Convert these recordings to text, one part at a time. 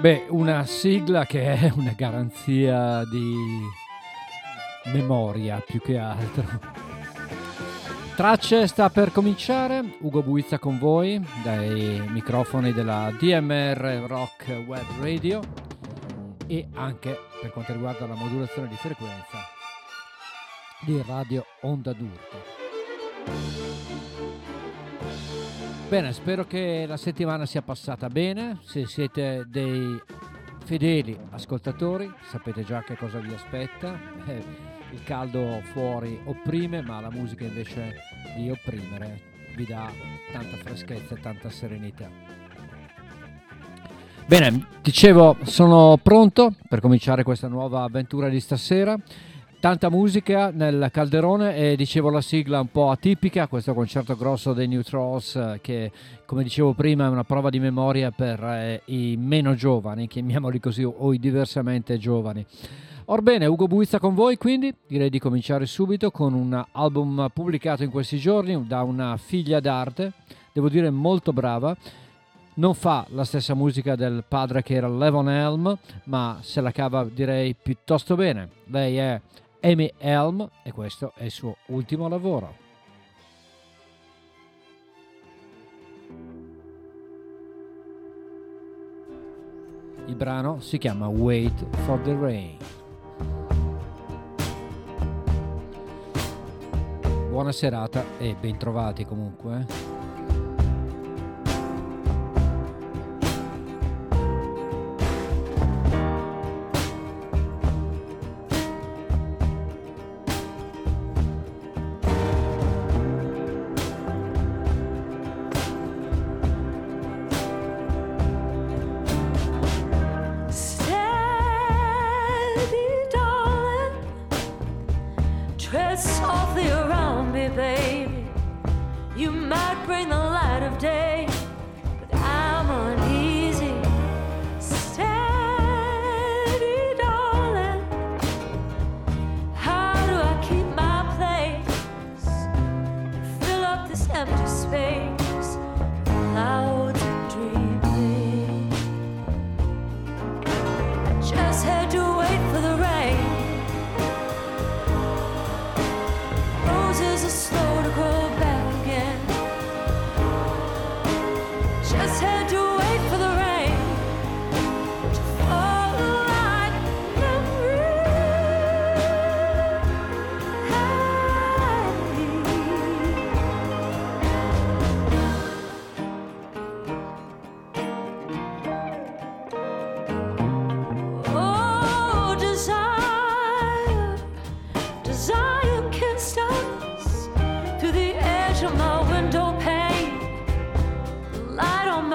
Beh, una sigla che è una garanzia di memoria più che altro. Tracce sta per cominciare, Ugo Buizza con voi dai microfoni della DMR Rock Web Radio e anche per quanto riguarda la modulazione di frequenza di Radio Onda d'Urto. Bene, spero che la settimana sia passata bene. Se siete dei fedeli ascoltatori, sapete già che cosa vi aspetta. Eh, il caldo fuori opprime, ma la musica invece di opprimere vi dà tanta freschezza e tanta serenità. Bene, dicevo, sono pronto per cominciare questa nuova avventura di stasera tanta musica nel calderone e dicevo la sigla un po' atipica, questo concerto grosso dei New Trolls che come dicevo prima è una prova di memoria per eh, i meno giovani, chiamiamoli così, o i diversamente giovani. Orbene, Ugo Buizza con voi, quindi direi di cominciare subito con un album pubblicato in questi giorni da una figlia d'arte, devo dire molto brava, non fa la stessa musica del padre che era Levon Helm, ma se la cava direi piuttosto bene. Lei è Amy Helm e questo è il suo ultimo lavoro. Il brano si chiama Wait for the Rain. Buona serata e bentrovati comunque.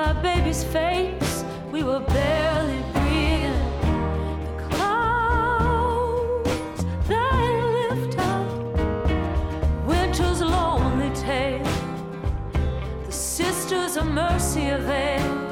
my baby's face. We were barely breathing. The clouds they lift up winter's lonely tale. The sisters of mercy avail.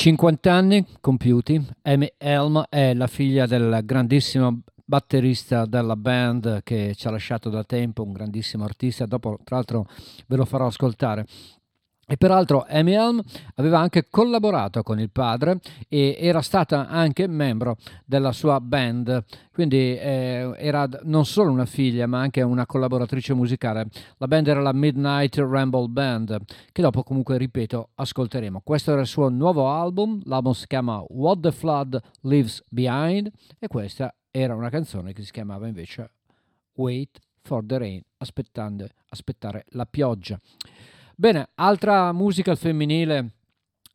50 anni compiuti, Amy Elm è la figlia del grandissimo batterista della band che ci ha lasciato da tempo, un grandissimo artista, dopo tra l'altro ve lo farò ascoltare. E peraltro Amy aveva anche collaborato con il padre e era stata anche membro della sua band, quindi eh, era non solo una figlia ma anche una collaboratrice musicale. La band era la Midnight Ramble Band, che dopo comunque, ripeto, ascolteremo. Questo era il suo nuovo album, l'album si chiama What the Flood Leaves Behind e questa era una canzone che si chiamava invece Wait for the Rain, aspettare la pioggia. Bene, altra musica femminile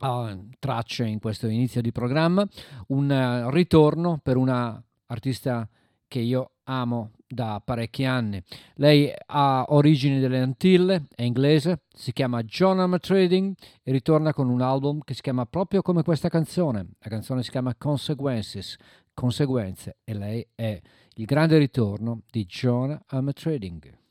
uh, tracce in questo inizio di programma, un uh, ritorno per una artista che io amo da parecchi anni. Lei ha origini delle Antille, è inglese, si chiama John Trading e ritorna con un album che si chiama proprio come questa canzone. La canzone si chiama Consequences, conseguenze e lei è il grande ritorno di John Trading.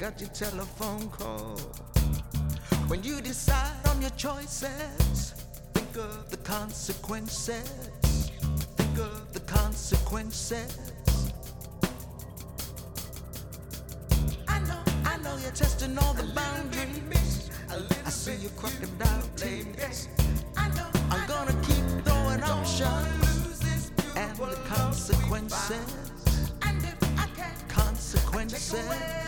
Got your telephone call. When you decide on your choices, think of the consequences. Think of the consequences. I know, I know you're testing all the boundaries. I see you crocodile tears. I'm gonna keep throwing options and the consequences. Consequences.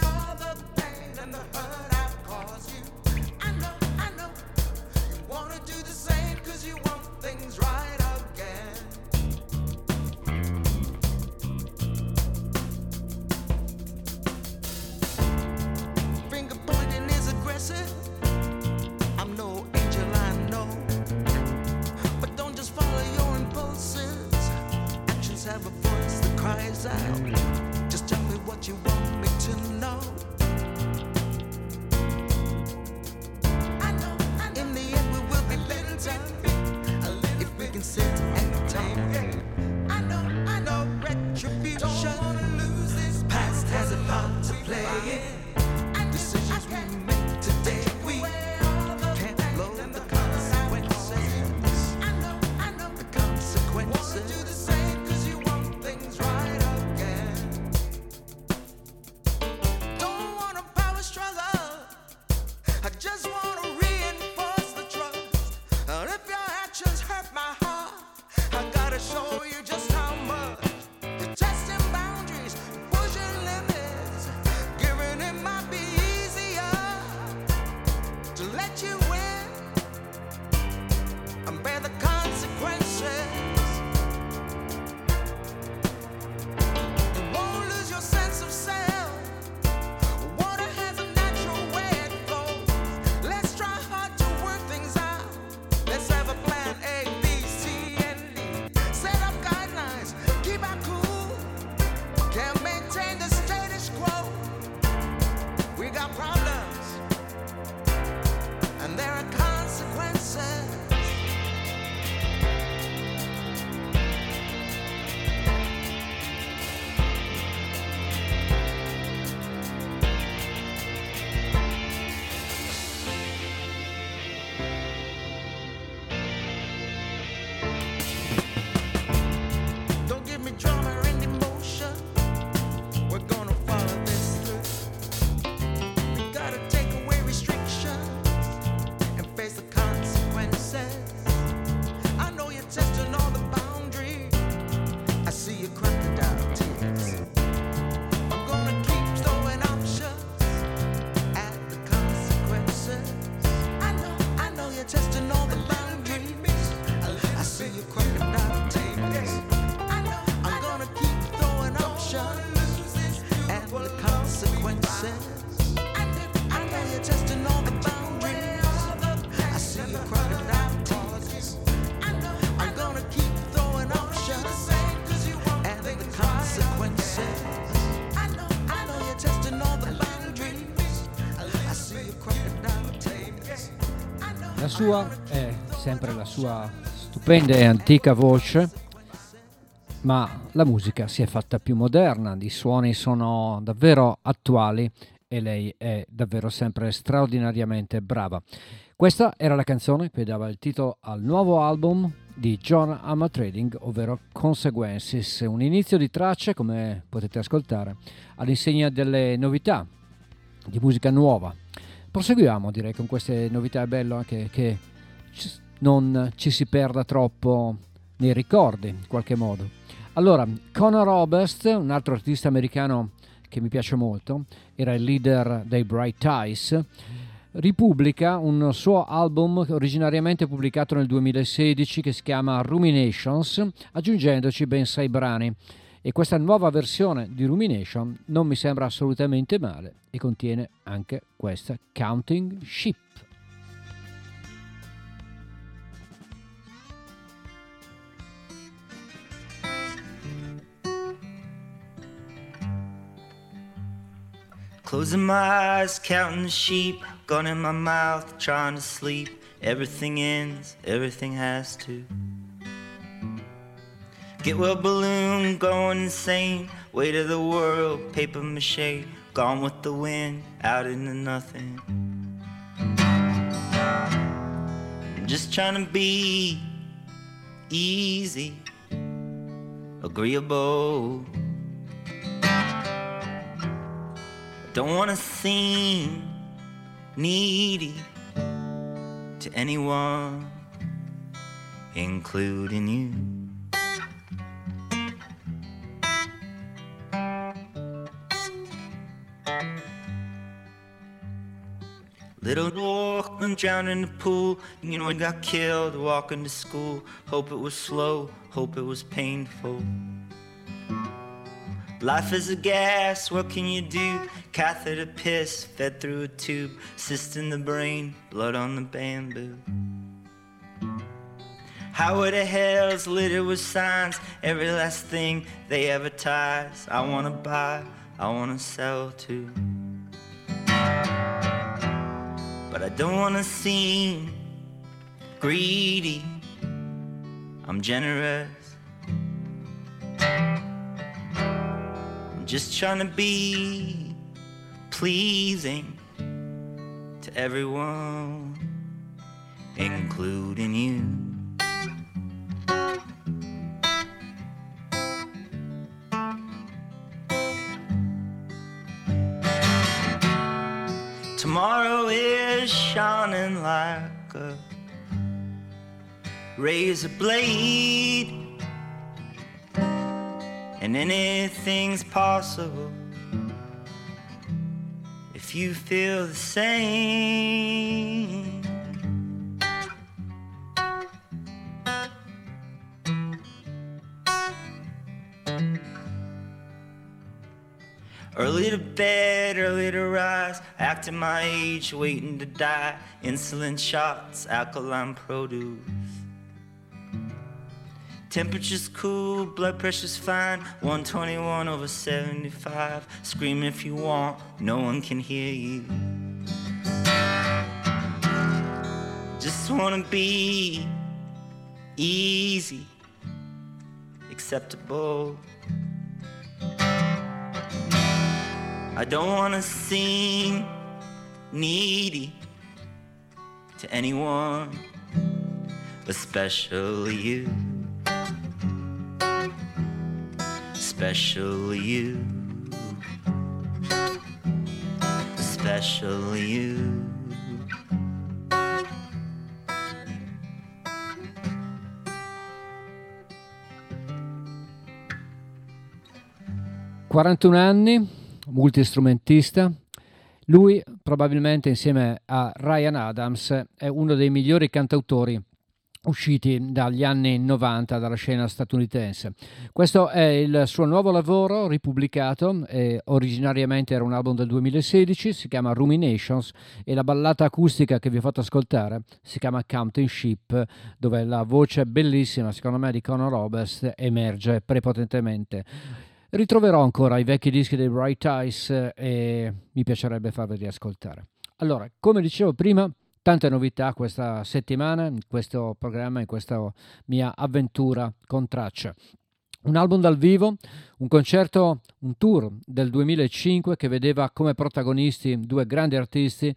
Sua è sempre la sua stupenda e antica voce, ma la musica si è fatta più moderna, i suoni sono davvero attuali e lei è davvero sempre straordinariamente brava. Questa era la canzone che dava il titolo al nuovo album di John Amma Trading, ovvero Consequences, un inizio di tracce, come potete ascoltare, all'insegna delle novità di musica nuova. Proseguiamo direi con queste novità, è bello anche che non ci si perda troppo nei ricordi in qualche modo. Allora, Conor Oberst, un altro artista americano che mi piace molto, era il leader dei Bright Eyes, ripubblica un suo album originariamente pubblicato nel 2016 che si chiama Ruminations, aggiungendoci ben sei brani. E questa nuova versione di Rumination non mi sembra assolutamente male e contiene anche questa Counting Sheep. Closing my eyes, counting the sheep, gun in my mouth, trying to sleep. Everything ends, everything has to. Get well balloon, going insane. Weight of the world, paper mache, gone with the wind, out into nothing. I'm just trying to be easy, agreeable. Don't wanna seem needy to anyone, including you. Little orphan drowned in the pool. You know, he got killed walking to school. Hope it was slow, hope it was painful. Life is a gas, what can you do? Catheter piss fed through a tube, cyst in the brain, blood on the bamboo. How the hell's littered with signs? Every last thing they advertise. I wanna buy, I wanna sell too. But I don't wanna seem greedy. I'm generous. I'm just trying to be pleasing to everyone, including you. Tomorrow is shining like a razor blade, and anything's possible if you feel the same. Early to bed, early to rise, acting my age, waiting to die. Insulin shots, alkaline produce. Temperature's cool, blood pressure's fine. 121 over 75. Scream if you want, no one can hear you. Just wanna be easy, acceptable. I don't wanna seem needy to anyone, especially you. Especially you. Especially you. 41 anni, multistrumentista. Lui, probabilmente insieme a Ryan Adams, è uno dei migliori cantautori usciti dagli anni 90 dalla scena statunitense. Questo è il suo nuovo lavoro ripubblicato, eh, originariamente era un album del 2016, si chiama Ruminations e la ballata acustica che vi ho fatto ascoltare si chiama Counting Sheep, dove la voce bellissima, secondo me, di Conor Roberts emerge prepotentemente. Ritroverò ancora i vecchi dischi dei Bright Eyes e mi piacerebbe farveli ascoltare. Allora, come dicevo prima, Tante novità questa settimana in questo programma, in questa mia avventura con traccia. Un album dal vivo, un concerto, un tour del 2005 che vedeva come protagonisti due grandi artisti,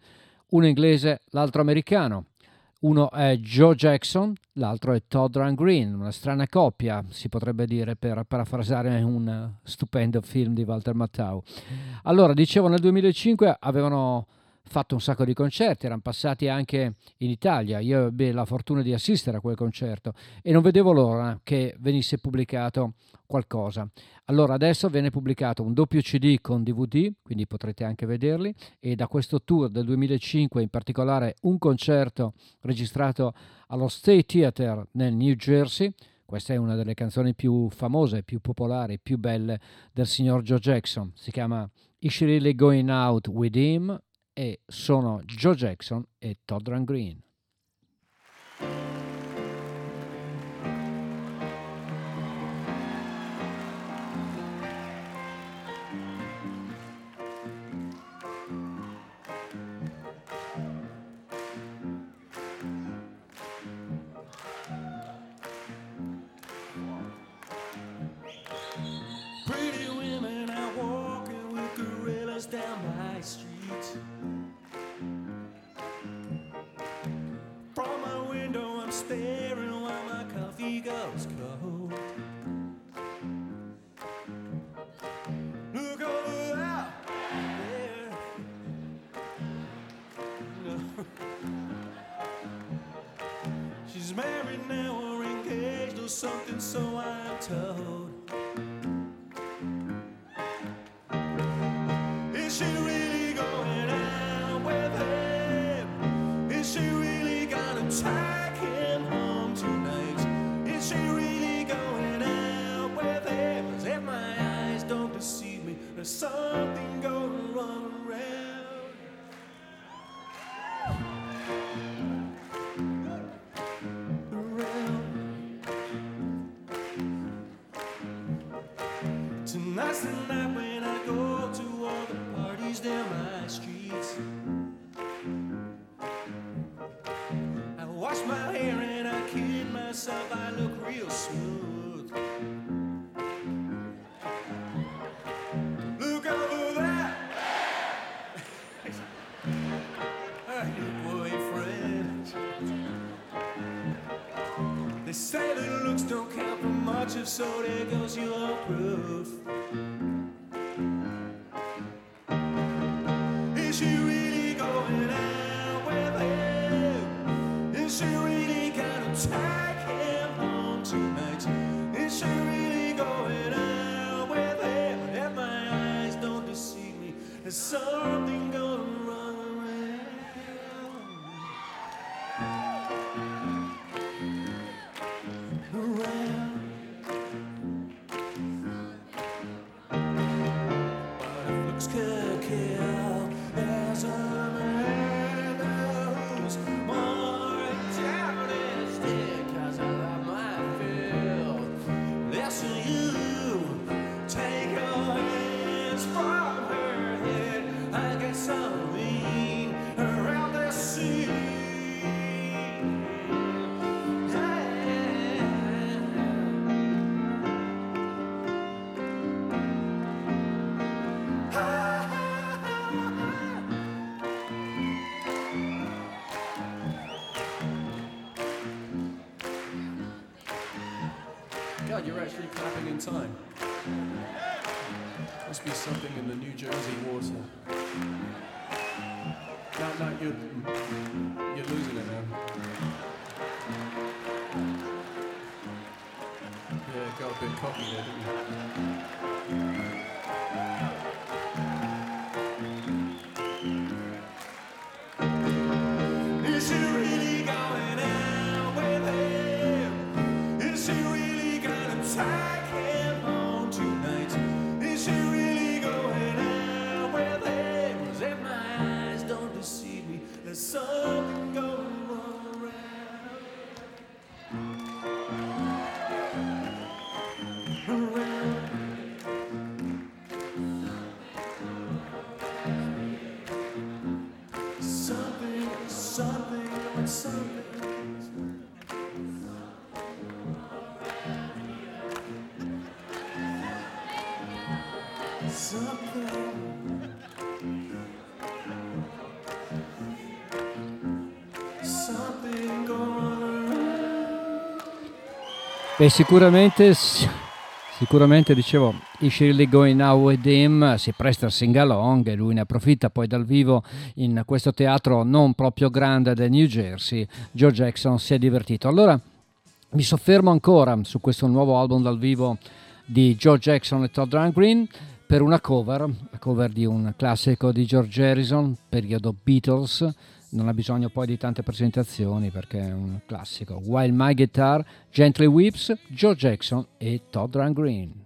uno inglese, l'altro americano. Uno è Joe Jackson, l'altro è Todd Run Green, una strana coppia, si potrebbe dire, per parafrasare un stupendo film di Walter Matthau. Allora, dicevo, nel 2005 avevano fatto un sacco di concerti, erano passati anche in Italia, io ebbi la fortuna di assistere a quel concerto e non vedevo l'ora che venisse pubblicato qualcosa. Allora adesso viene pubblicato un doppio CD con DVD, quindi potrete anche vederli, e da questo tour del 2005 in particolare un concerto registrato allo State Theater nel New Jersey. Questa è una delle canzoni più famose, più popolari, più belle del signor Joe Jackson. Si chiama Is She Really Going Out With Him? E sono Joe Jackson e Todd Green. Something, so I'm told. Is she really going out with him? Is she really gonna take him home tonight? Is she really going out with him? 'Cause if my eyes don't deceive me, there's something The night when I go to all the parties down my streets. In time. Must be something in the New Jersey water. No, no, you're, you're losing it now. Yeah, got a bit cocky there, didn't you? Beh, sicuramente, sicuramente dicevo, She Really Going Now With Him si presta al sing-along e lui ne approfitta poi dal vivo in questo teatro non proprio grande del New Jersey. Joe Jackson si è divertito. Allora mi soffermo ancora su questo nuovo album dal vivo di Joe Jackson e Todd Rundgren per una cover, la cover di un classico di George Harrison, periodo Beatles, non ha bisogno poi di tante presentazioni perché è un classico. While My Guitar, Gently Weeps, Joe Jackson e Todd Rundgren. I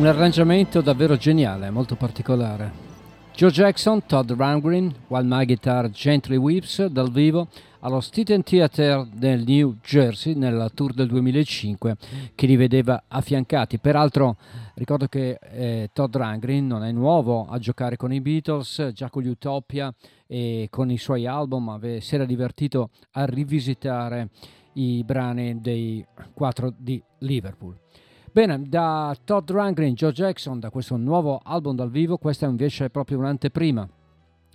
un arrangiamento davvero geniale, molto particolare. Joe Jackson, Todd Rundgren, While My Guitar Gently Weeps dal vivo allo Steaton Theater del New Jersey nella tour del 2005 che li vedeva affiancati. Peraltro ricordo che eh, Todd Rundgren non è nuovo a giocare con i Beatles, già con gli Utopia e con i suoi album ave- si era divertito a rivisitare i brani dei quattro di Liverpool. Bene, da Todd Rundgren, Joe Jackson, da questo nuovo album dal vivo, questa invece è proprio un'anteprima.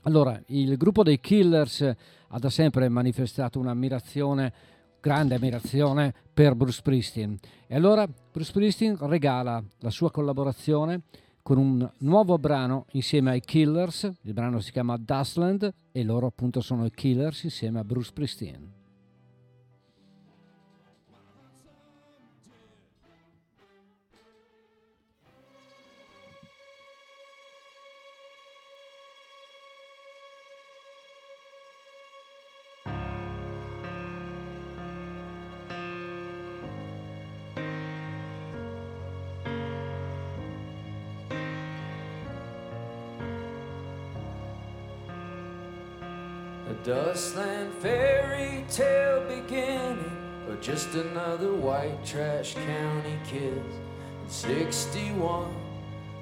Allora, il gruppo dei Killers ha da sempre manifestato un'ammirazione, grande ammirazione per Bruce Springsteen. E allora Bruce Springsteen regala la sua collaborazione con un nuovo brano insieme ai Killers, il brano si chiama Dustland e loro appunto sono i Killers insieme a Bruce Springsteen. Dustland fairy tale beginning, or just another white trash county kid. In 61,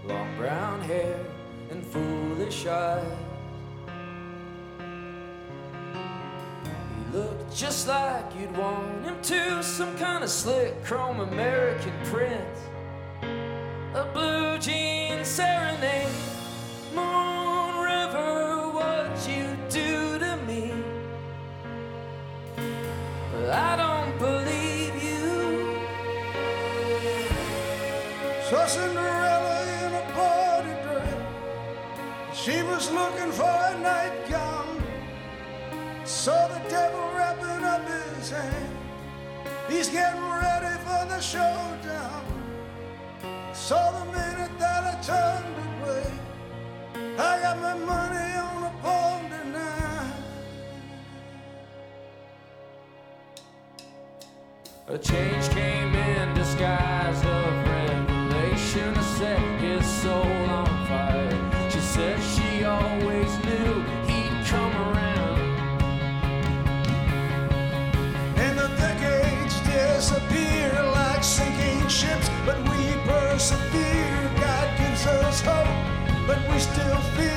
long brown hair and foolish eyes. He looked just like you'd want him to, some kind of slick chrome American prince. A blue jean serenade. Moon I don't believe you. Saw Cinderella in a party dress. She was looking for a nightgown. Saw the devil wrapping up his hand. He's getting ready for the showdown. Saw the minute that I turned away. I got my money on a pawn tonight. A change came in disguise of revelation to set his soul on fire. She said she always knew he'd come around. And the decades disappear like sinking ships, but we persevere. God gives us hope, but we still fear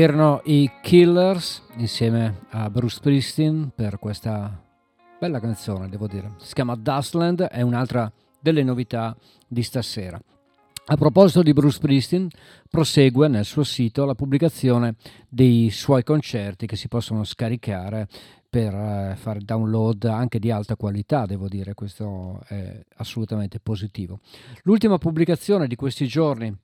Erano i Killers insieme a Bruce Springsteen per questa bella canzone, devo dire. Si chiama Dustland, è un'altra delle novità di stasera. A proposito di Bruce Springsteen, prosegue nel suo sito la pubblicazione dei suoi concerti che si possono scaricare per eh, fare download anche di alta qualità, devo dire, questo è assolutamente positivo. L'ultima pubblicazione di questi giorni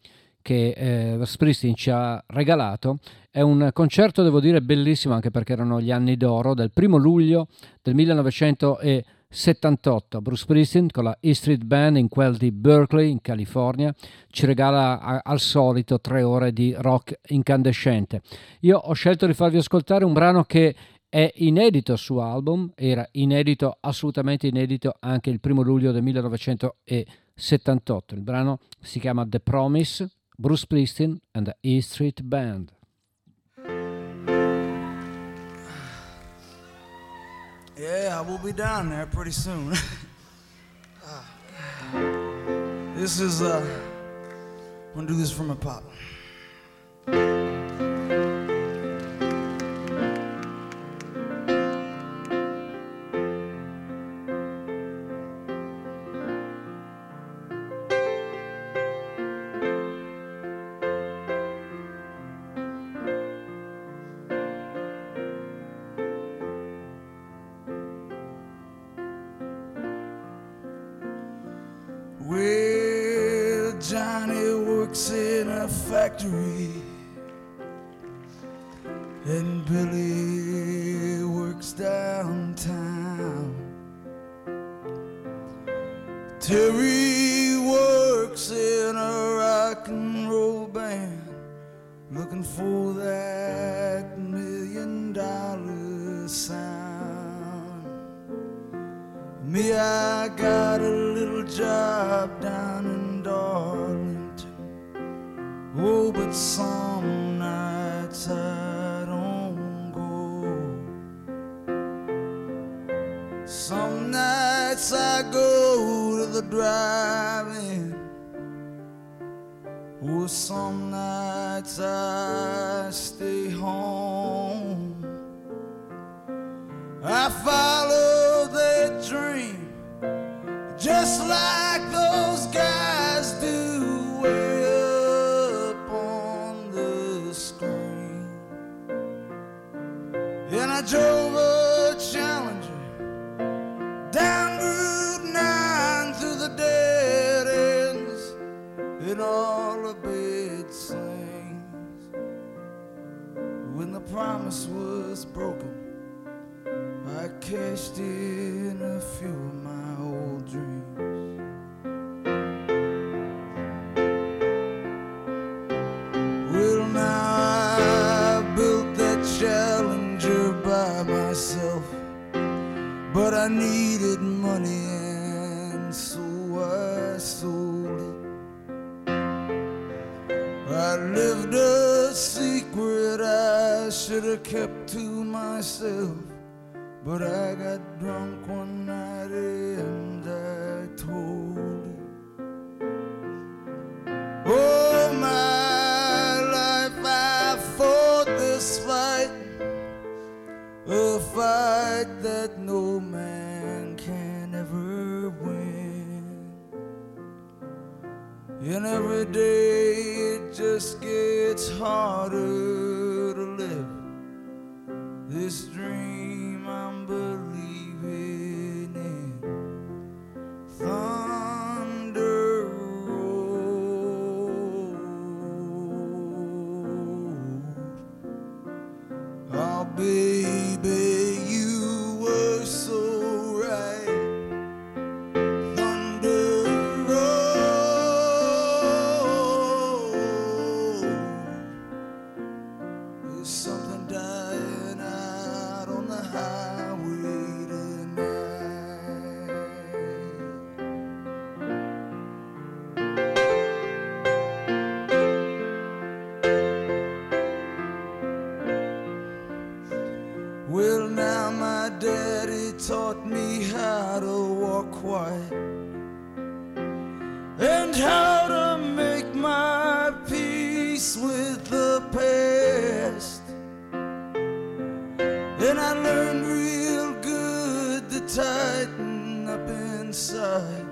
che eh, Springsteen ci ha regalato è un concerto, devo dire, bellissimo anche perché erano gli anni d'oro del primo luglio del 1978. Bruce Springsteen con la E Street Band in quel di Berkeley in California ci regala a- al solito tre ore di rock incandescente. Io ho scelto di farvi ascoltare un brano che è inedito su album, era inedito, assolutamente inedito anche il primo luglio del 1978. Il brano si chiama The Promise, Bruce Springsteen and the E Street Band. Yeah, we'll be down there pretty soon. this is uh I'm gonna do this for my pop. A the past. learned real good to tighten up inside.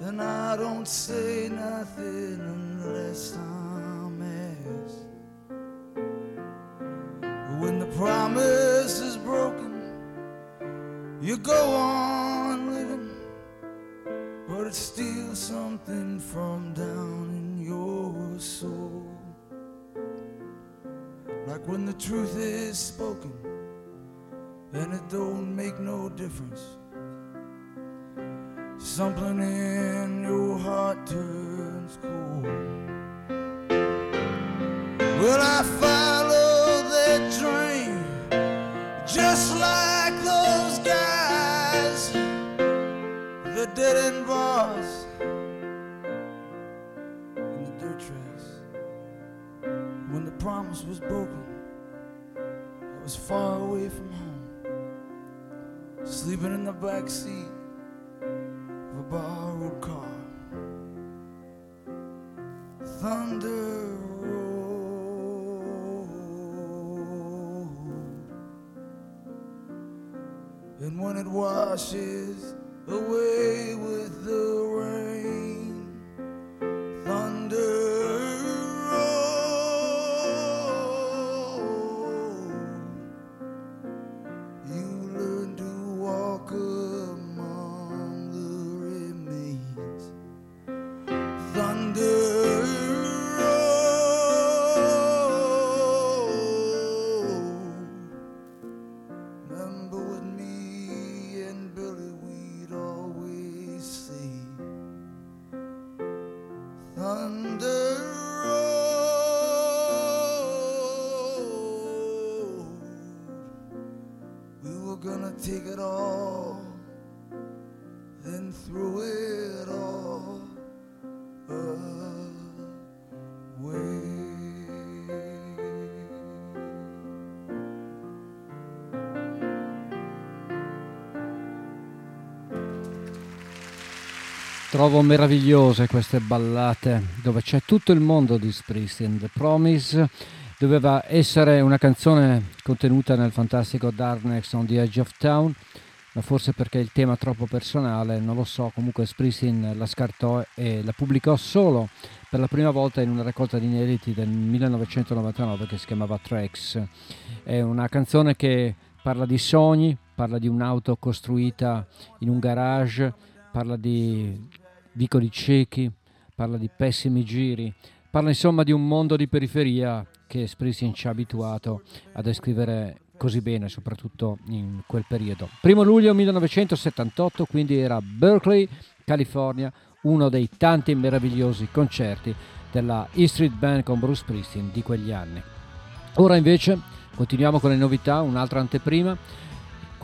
And I don't say nothing unless I'm asked. When the promise is broken, you go on living, but it's still something from down in your soul. Like when the truth is spoken, and it don't make no difference. Something in your heart turns cold. Well, I follow that dream just like those guys, the dead end bars and the dirt tracks. When the promise was broken, was far away from home, sleeping in the back seat of a borrowed car. Thunder rolled, and when it washes away with the rain, thunder Trovo meravigliose queste ballate dove c'è tutto il mondo di Springsteen. The Promise doveva essere una canzone contenuta nel fantastico Darkness on the Edge of Town, ma forse perché il tema è troppo personale, non lo so, comunque Springsteen la scartò e la pubblicò solo per la prima volta in una raccolta di inediti del 1999 che si chiamava Tracks. È una canzone che parla di sogni, parla di un'auto costruita in un garage, parla di vicoli ciechi, parla di pessimi giri, parla insomma di un mondo di periferia che Springsteen ci ha abituato a descrivere così bene, soprattutto in quel periodo. Primo luglio 1978, quindi era Berkeley, California, uno dei tanti meravigliosi concerti della E Street Band con Bruce Springsteen di quegli anni. Ora invece continuiamo con le novità, un'altra anteprima,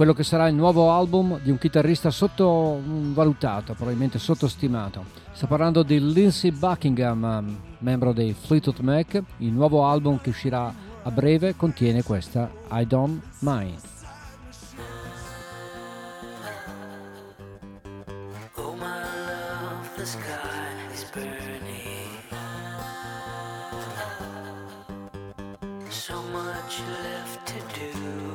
quello che sarà il nuovo album di un chitarrista sottovalutato, probabilmente sottostimato. Sto parlando di Lindsey Buckingham, membro dei Fleetwood Mac. Il nuovo album che uscirà a breve contiene questa I Don't Mind. Oh my love, the sky is burning. So much left to do.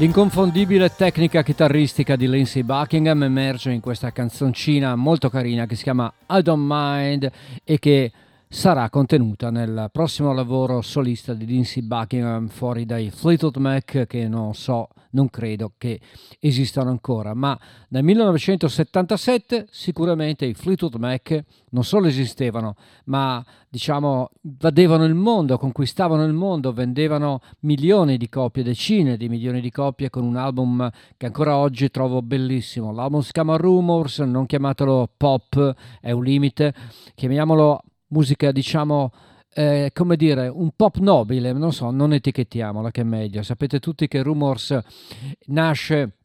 L'inconfondibile tecnica chitarristica di Lindsey Buckingham emerge in questa canzoncina molto carina che si chiama I Don't Mind e che sarà contenuta nel prossimo lavoro solista di Lindsey Buckingham fuori dai Fleetwood Mac che non so, non credo che esistano ancora, ma nel 1977 sicuramente i Fleetwood Mac non solo esistevano, ma diciamo invadevano il mondo, conquistavano il mondo, vendevano milioni di copie, decine di milioni di copie con un album che ancora oggi trovo bellissimo. L'album si chiama Rumors, non chiamatelo pop, è un limite, chiamiamolo musica diciamo eh, come dire, un pop nobile, non so, non etichettiamola che è meglio. Sapete tutti che Rumors nasce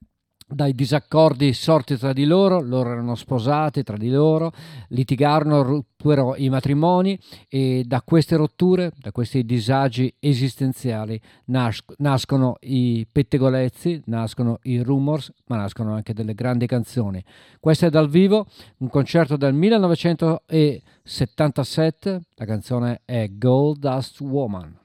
dai disaccordi sorti tra di loro, loro erano sposati tra di loro, litigarono, rupero i matrimoni e da queste rotture, da questi disagi esistenziali nas- nascono i pettegolezzi, nascono i rumors, ma nascono anche delle grandi canzoni. Questo è dal vivo, un concerto del 1977, la canzone è Gold Dust Woman.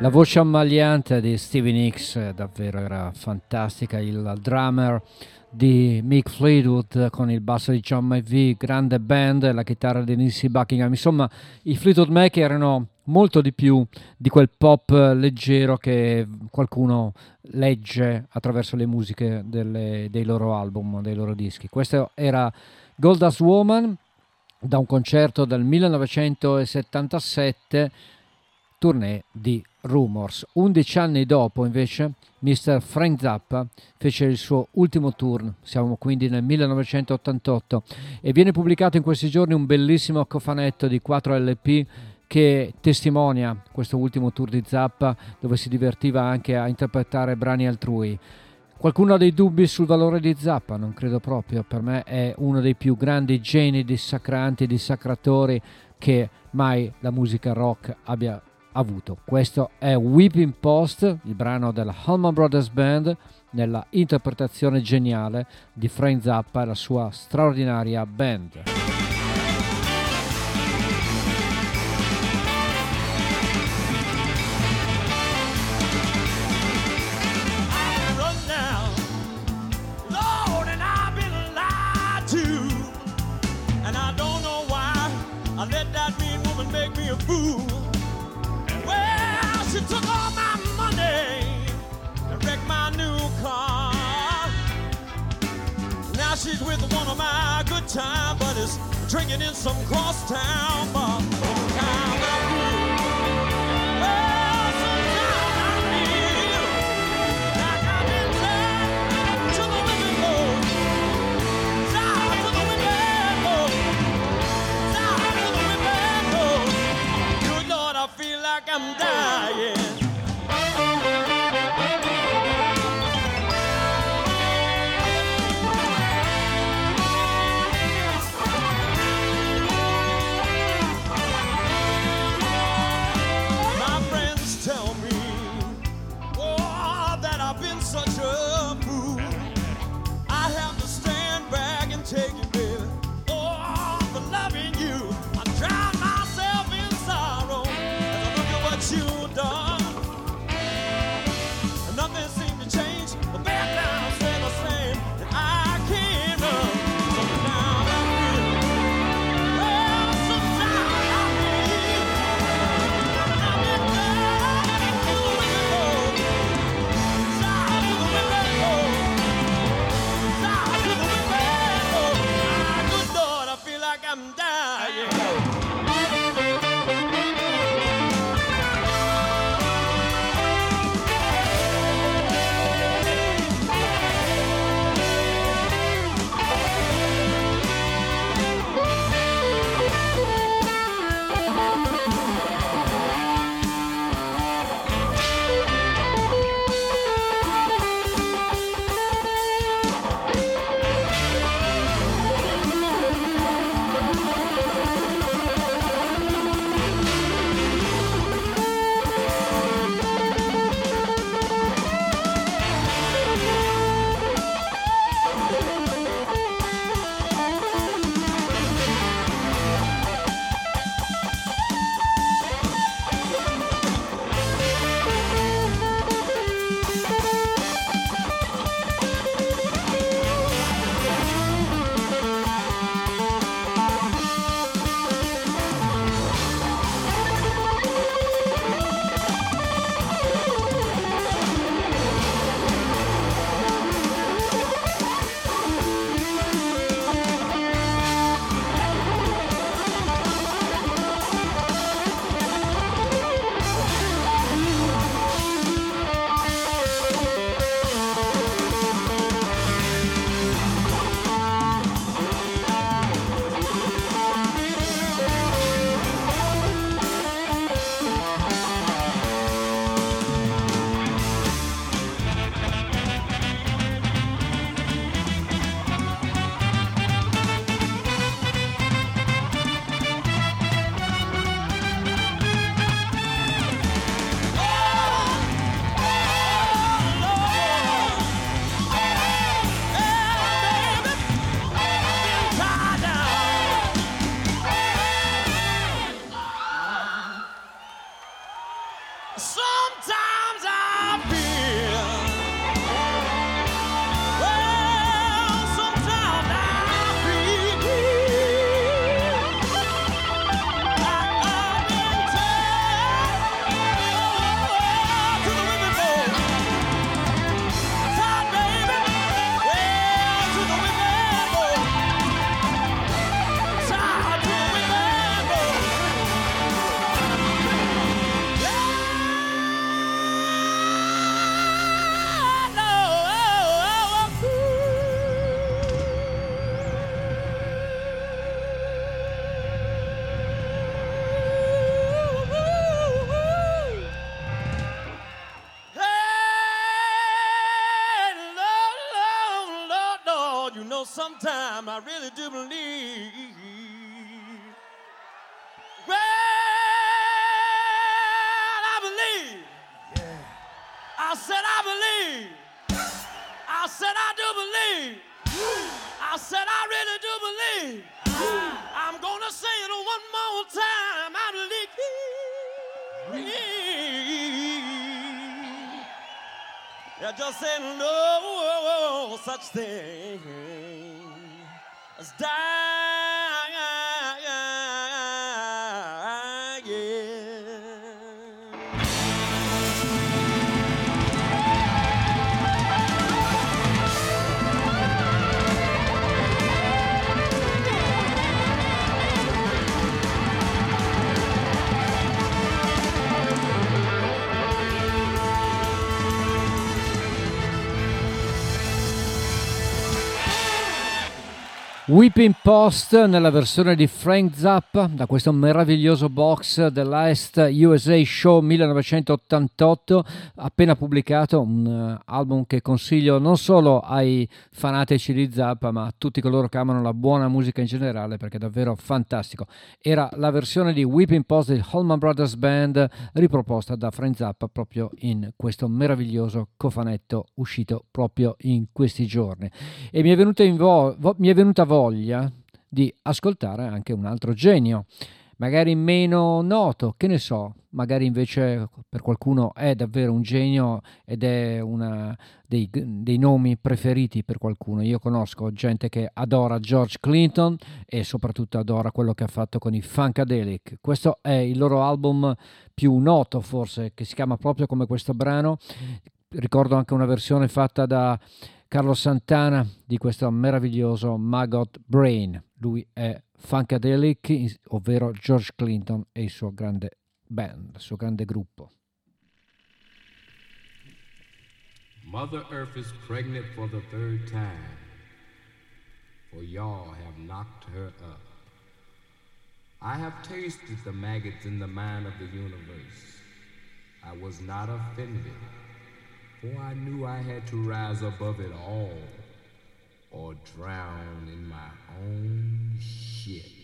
La voce ammaliante di Stevie Nicks davvero era fantastica, il drummer di Mick Fleetwood con il basso di John McVie, grande band, la chitarra di Nancy Buckingham, insomma i Fleetwood Mac erano molto di più di quel pop leggero che qualcuno legge attraverso le musiche delle- dei loro album, dei loro dischi. Questo era Goldust Woman da un concerto del 1977 tournée di Rumors. 11 anni dopo, invece, Mr. Frank Zappa fece il suo ultimo tour, siamo quindi nel 1988, e viene pubblicato in questi giorni un bellissimo cofanetto di 4 LP che testimonia questo ultimo tour di Zappa, dove si divertiva anche a interpretare brani altrui. Qualcuno ha dei dubbi sul valore di Zappa? Non credo proprio. Per me è uno dei più grandi geni dissacranti, dissacratori che mai la musica rock abbia avuto. Questo è Whipping Post, il brano della Allman Brothers Band, nella interpretazione geniale di Frank Zappa e la sua straordinaria band. With one of my good time buddies, drinking in some crosstown bar. Sometime I really do believe. Well, I believe. I said I believe. I said I do believe. I said I really do believe. I'm gonna say it one more time. I believe. Yeah, just say no such thing Let's die. Whipping Post nella versione di Frank Zappa da questo meraviglioso box dell'Est USA Show 1988 appena pubblicato un eh, album che consiglio non solo ai fanatici di Zappa ma a tutti coloro che amano la buona musica in generale perché è davvero fantastico. Era la versione di Whipping Post del Holman Brothers Band riproposta da Frank Zappa proprio in questo meraviglioso cofanetto uscito proprio in questi giorni. E mi è venuta, vo- vo- mi è venuta voglia di ascoltare anche un altro genio, magari meno noto, che ne so, magari invece per qualcuno è davvero un genio ed è uno dei, dei nomi preferiti per qualcuno. Io conosco gente che adora George Clinton e soprattutto adora quello che ha fatto con i Funkadelic. Questo è il loro album più noto forse, che si chiama proprio come questo brano. Ricordo anche una versione fatta da Carlo Santana di questo meraviglioso Maggot Brain. Lui è Funkadelic, ovvero George Clinton e il suo grande band, il suo grande gruppo. Mother Earth is pregnant for the third time, for y'all have knocked her up. I have tasted the maggots in the mind of the universe. I was not offended, for I knew I had to rise above it all or drown in my own shit.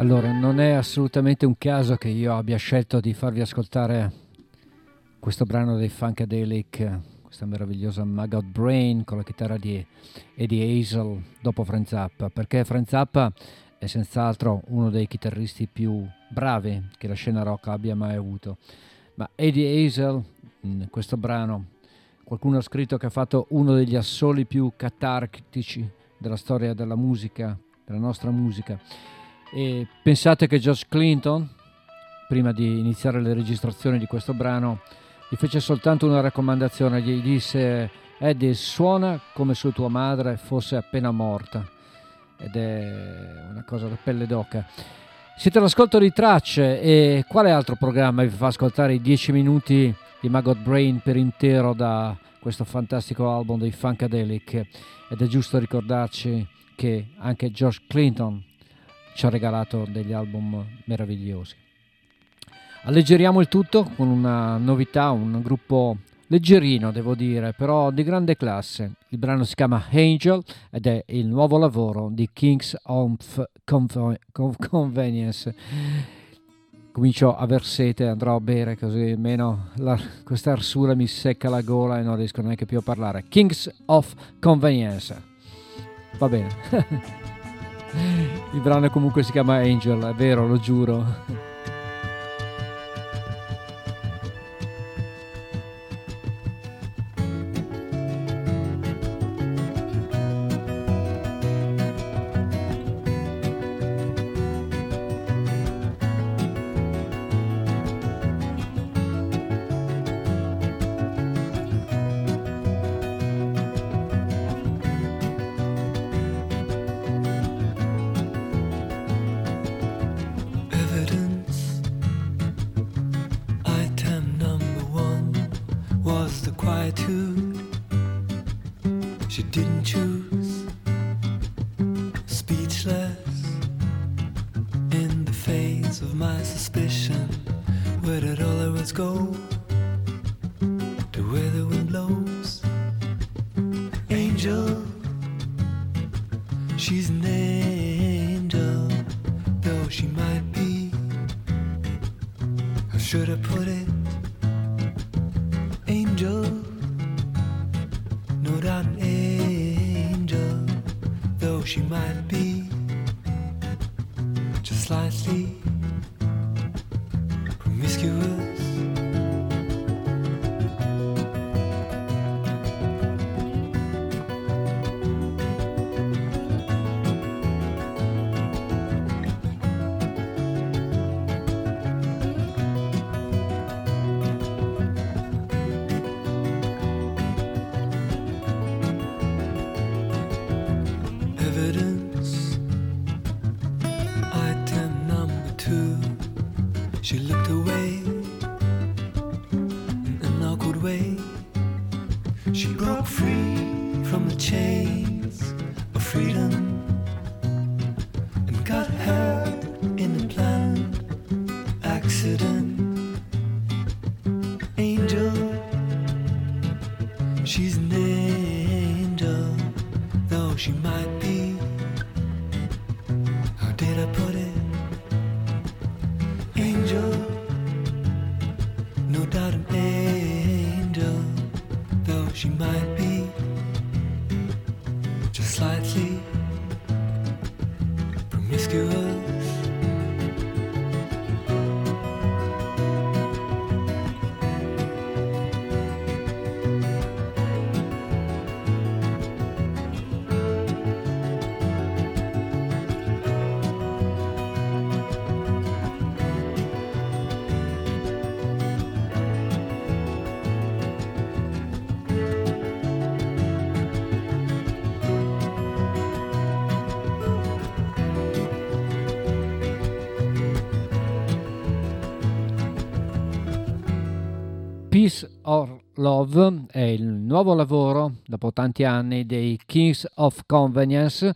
Allora, non è assolutamente un caso che io abbia scelto di farvi ascoltare questo brano dei Funkadelic, questa meravigliosa Maggot Brain con la chitarra di Eddie Hazel dopo Frank Zappa, perché Frank Zappa è senz'altro uno dei chitarristi più bravi che la scena rock abbia mai avuto. Ma Eddie Hazel, in questo brano, qualcuno ha scritto che ha fatto uno degli assoli più catartici della storia della musica, della nostra musica. E pensate che George Clinton, prima di iniziare le registrazioni di questo brano, gli fece soltanto una raccomandazione, gli disse Eddie suona come se tua madre fosse appena morta ed è una cosa da pelle d'oca. Siete all'ascolto di tracce e quale altro programma vi fa ascoltare i 10 minuti di Maggot Brain per intero da questo fantastico album dei Funkadelic ed è giusto ricordarci che anche George Clinton ci ha regalato degli album meravigliosi. Alleggeriamo il tutto con una novità, un gruppo leggerino devo dire, però di grande classe. Il brano si chiama Angel ed è il nuovo lavoro di Kings of Conv- Conv- Convenience. Comincio a aver andrò a bere così almeno questa arsura mi secca la gola e non riesco neanche più a parlare. Kings of Convenience. Va bene. Il brano comunque si chiama Angel, è vero, lo giuro. She Peace or Love è il nuovo lavoro dopo tanti anni dei Kings of Convenience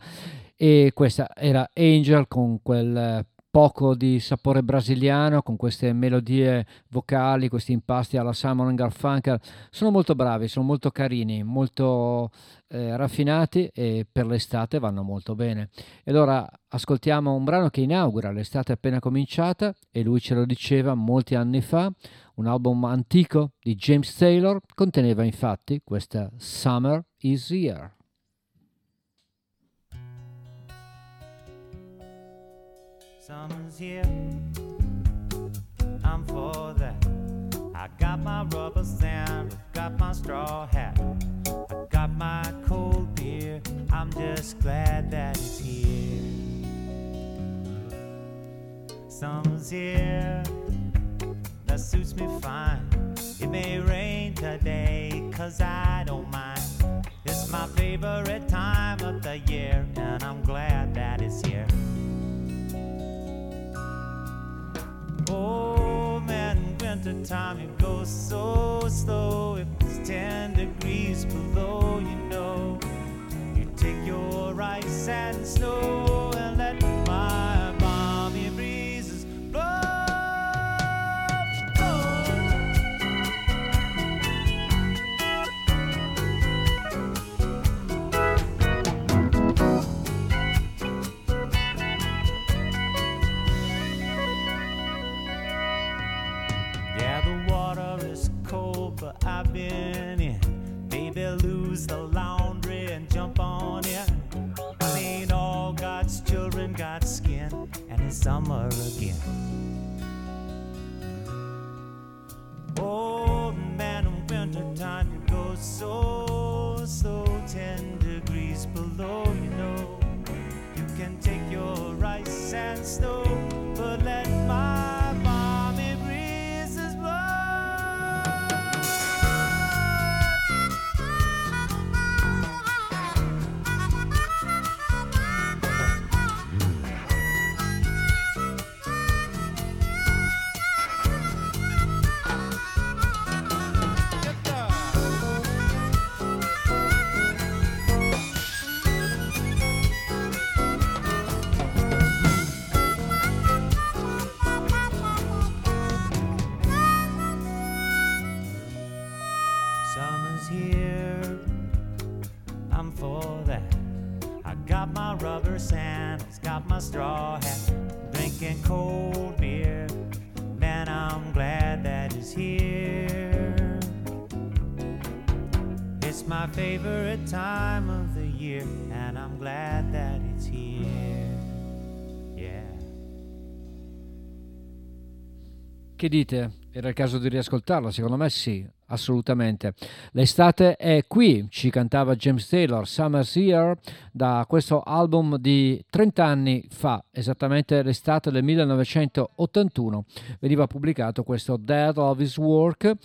e questa era Angel con quel poco di sapore brasiliano con queste melodie vocali, questi impasti alla Simon Garfunkel. Sono molto bravi, sono molto carini, molto eh, raffinati e per l'estate vanno molto bene. E allora ascoltiamo un brano che inaugura l'estate appena cominciata e lui ce lo diceva molti anni fa. Un album antico di James Taylor conteneva infatti questa Summer is Here. Summer's here. I'm for that. I got my rubber sand, got my straw hat, I got my cold beer. I'm just glad that it's here. Summer's here. That suits me fine. It may rain today, cause I don't mind. It's my favorite time of the year, and I'm glad that it's here. Oh man, winter time it goes so slow. If it's 10 degrees below, you know, you take your ice and snow summer again. Oh man, in winter time it goes so so ten degrees below. You know, you can take your ice and snow, Che dite? Era il caso di riascoltarla? Secondo me sì, assolutamente. L'estate è qui, ci cantava James Taylor, Summer's Here, da questo album di 30 anni fa, esattamente l'estate del 1981. Veniva pubblicato questo Dead of His Work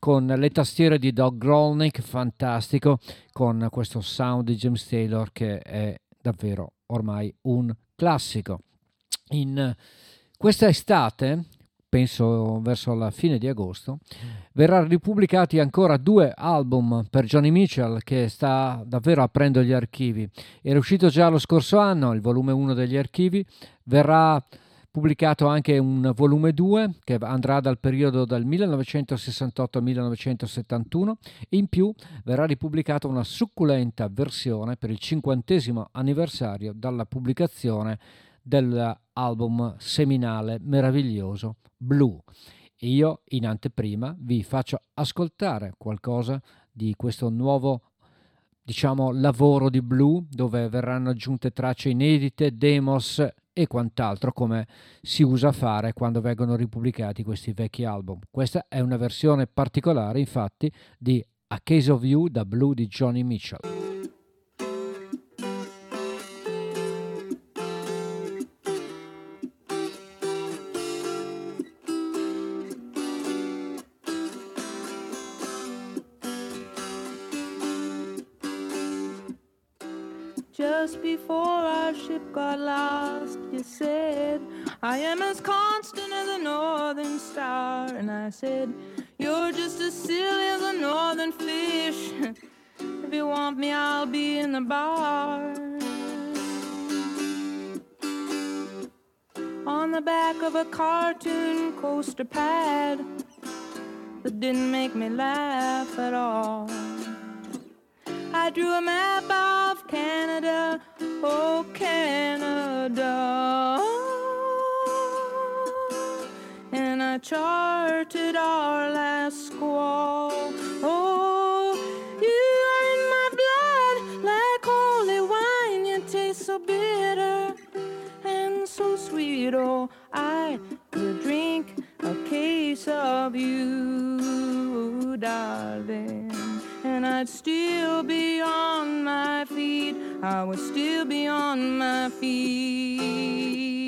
con le tastiere di Doug Grolnick, fantastico, con questo sound di James Taylor che è davvero ormai un classico. In questa estate penso verso la fine di agosto, verranno ripubblicati ancora due album per Johnny Mitchell che sta davvero aprendo gli archivi. Era uscito già lo scorso anno il volume 1 degli archivi, verrà pubblicato anche un volume 2 che andrà dal periodo dal 1968 al 1971 e in più verrà ripubblicata una succulenta versione per il cinquantesimo anniversario dalla pubblicazione dell'album seminale meraviglioso Blue. Io in anteprima vi faccio ascoltare qualcosa di questo nuovo diciamo lavoro di Blue dove verranno aggiunte tracce inedite, demos e quant'altro come si usa fare quando vengono ripubblicati questi vecchi album. Questa è una versione particolare infatti di A Case of You da Blue di Johnny Mitchell. Coaster pad that didn't make me laugh at all. I drew a map of Canada, oh Canada. And I charted our last squall. Oh, you are in my blood like holy wine. You taste so bitter and so sweet. Oh, I of you, darling. And I'd still be on my feet. I would still be on my feet.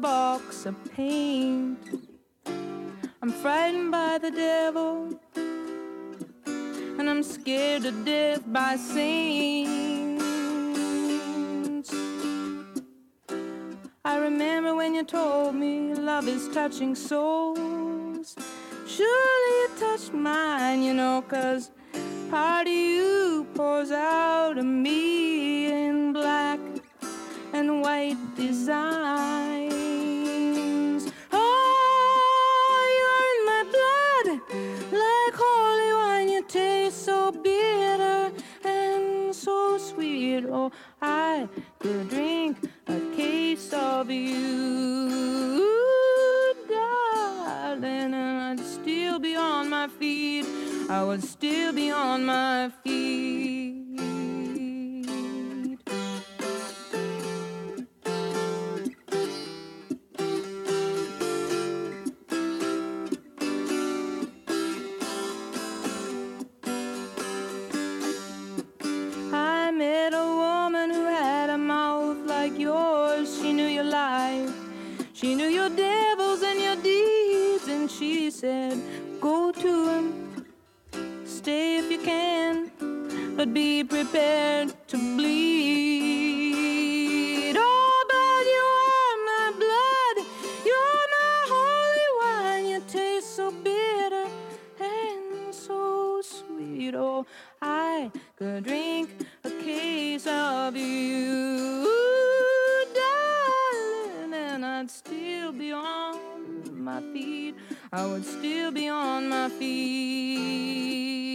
Box of paint. I'm frightened by the devil, and I'm scared to death by saints. I remember when you told me love is touching souls. Surely you touched mine, you know, cause part of you pours out of me in black and white designs. Oh, I could drink a case of you, darling, and I'd still be on my feet. I would still be on my feet. Be prepared to bleed. Oh, but you are my blood, you're my holy wine. You taste so bitter and so sweet. Oh, I could drink a case of you, darling, and I'd still be on my feet. I would still be on my feet.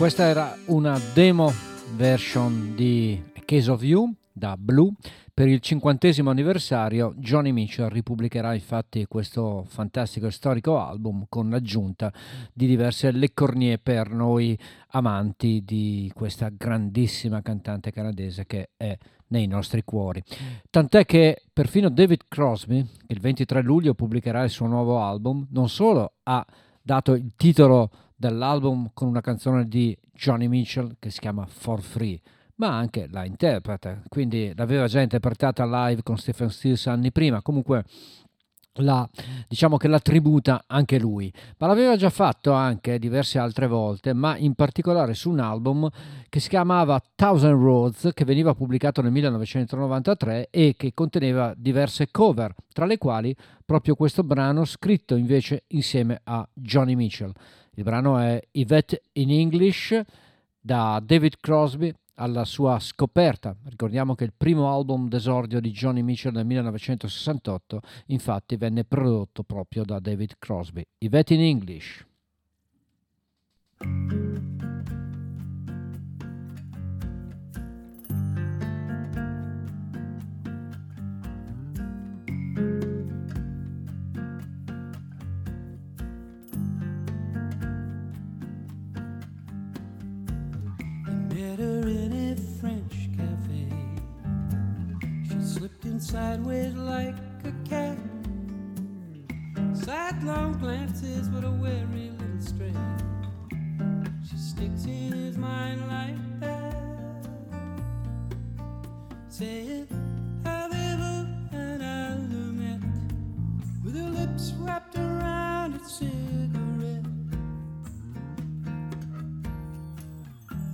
Questa era una demo version di A Case of You da Blue. Per il cinquantesimo anniversario Johnny Mitchell ripubblicherà infatti questo fantastico e storico album con l'aggiunta di diverse leccornie per noi amanti di questa grandissima cantante canadese che è nei nostri cuori. Tant'è che perfino David Crosby, che il 23 luglio pubblicherà il suo nuovo album, non solo ha dato il titolo dell'album con una canzone di Johnny Mitchell che si chiama For Free, ma anche la interpreta, quindi l'aveva già interpretata live con Stephen Stills anni prima, comunque la, diciamo che la tributa anche lui, ma l'aveva già fatto anche diverse altre volte, ma in particolare su un album che si chiamava Thousand Roads, che veniva pubblicato nel 1993 e che conteneva diverse cover, tra le quali proprio questo brano scritto invece insieme a Johnny Mitchell. Il brano è Yvette in English da David Crosby alla sua scoperta. Ricordiamo che il primo album d'esordio di Johnny Mitchell nel 1968 infatti venne prodotto proprio da David Crosby. Yvette in English. Met sideways like a cat. Sidelong glances with a wary little strain. She sticks in his mind like that. Saying, However, and I lumet with her lips wrapped around a cigarette.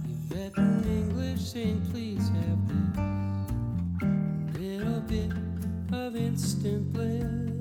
Yvette an English saying, Please have this bit of instant bliss.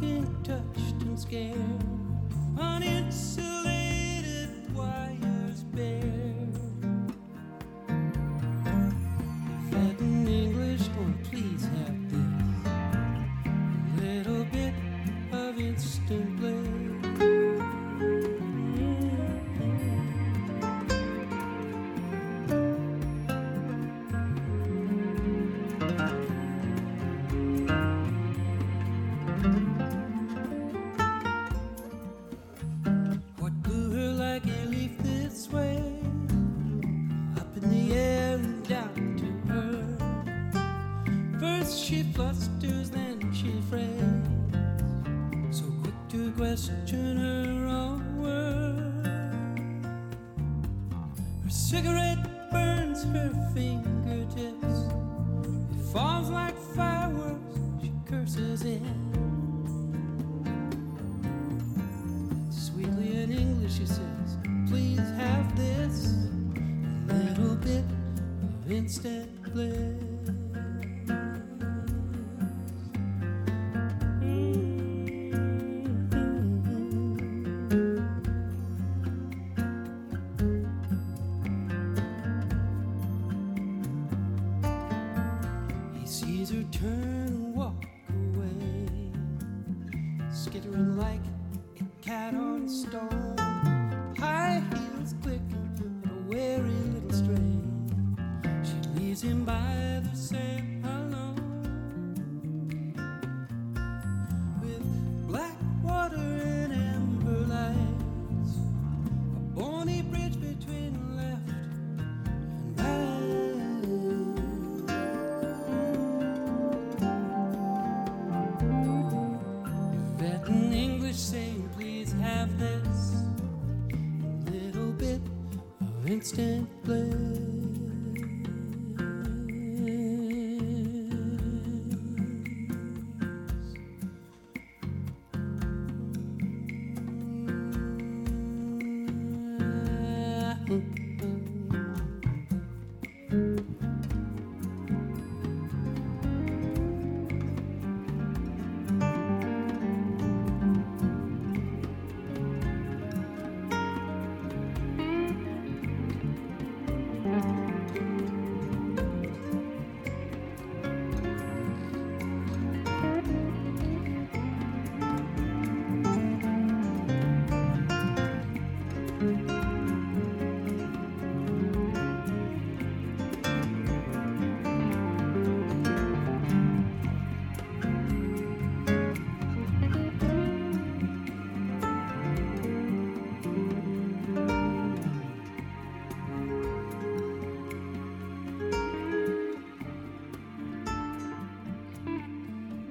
get touched and scared, on uninsular.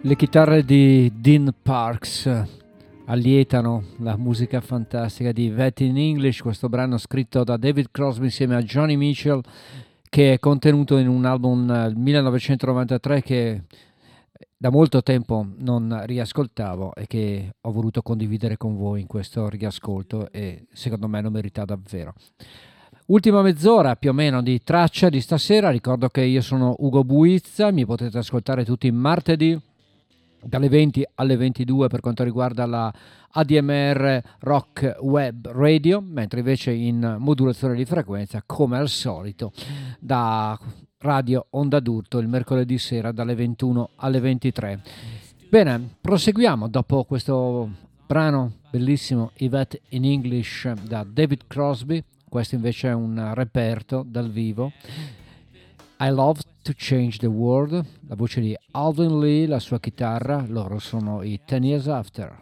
Le chitarre di Dean Parks allietano la musica fantastica di Vet in English, questo brano scritto da David Crosby insieme a Johnny Mitchell che è contenuto in un album del 1993 che da molto tempo non riascoltavo e che ho voluto condividere con voi in questo riascolto e secondo me lo merita davvero. Ultima mezz'ora più o meno di traccia di stasera, ricordo che io sono Ugo Buizza, mi potete ascoltare tutti martedì dalle 20 alle 22 per quanto riguarda la ADMR Rock Web Radio, mentre invece in modulazione di frequenza, come al solito, da Radio Onda d'Urto il mercoledì sera dalle 21 alle 23. Bene, proseguiamo dopo questo brano bellissimo Yvette in English da David Crosby, questo invece è un reperto dal vivo. I Love to Change the World, la voce di Alvin Lee, la sua chitarra, loro sono i Ten Years After.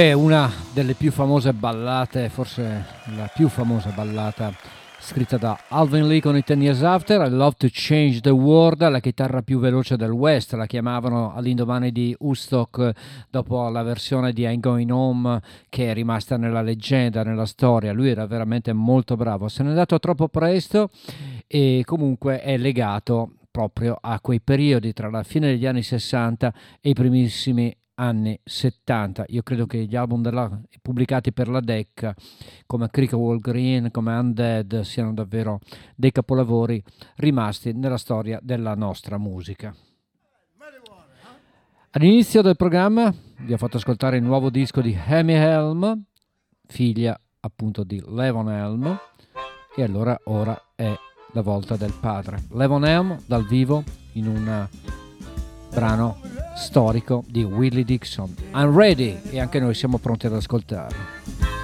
Beh, una delle più famose ballate, forse la più famosa ballata scritta da Alvin Lee con i Ten Years After, I Love to Change the World, la chitarra più veloce del West, la chiamavano all'indomani di Woodstock dopo la versione di I'm Going Home che è rimasta nella leggenda, nella storia. Lui era veramente molto bravo, se n'è andato troppo presto e comunque è legato proprio a quei periodi tra la fine degli anni 60 e i primissimi anni 70. Io credo che gli album della- pubblicati per la Decca, come Creek Wall Green, come Undead, siano davvero dei capolavori rimasti nella storia della nostra musica. All'inizio del programma vi ho fatto ascoltare il nuovo disco di Amy Helm, figlia appunto di Levon Helm, e allora ora è la volta del padre. Levon Helm dal vivo in un brano storico di Willie Dixon. I'm ready e anche noi siamo pronti ad ascoltarlo.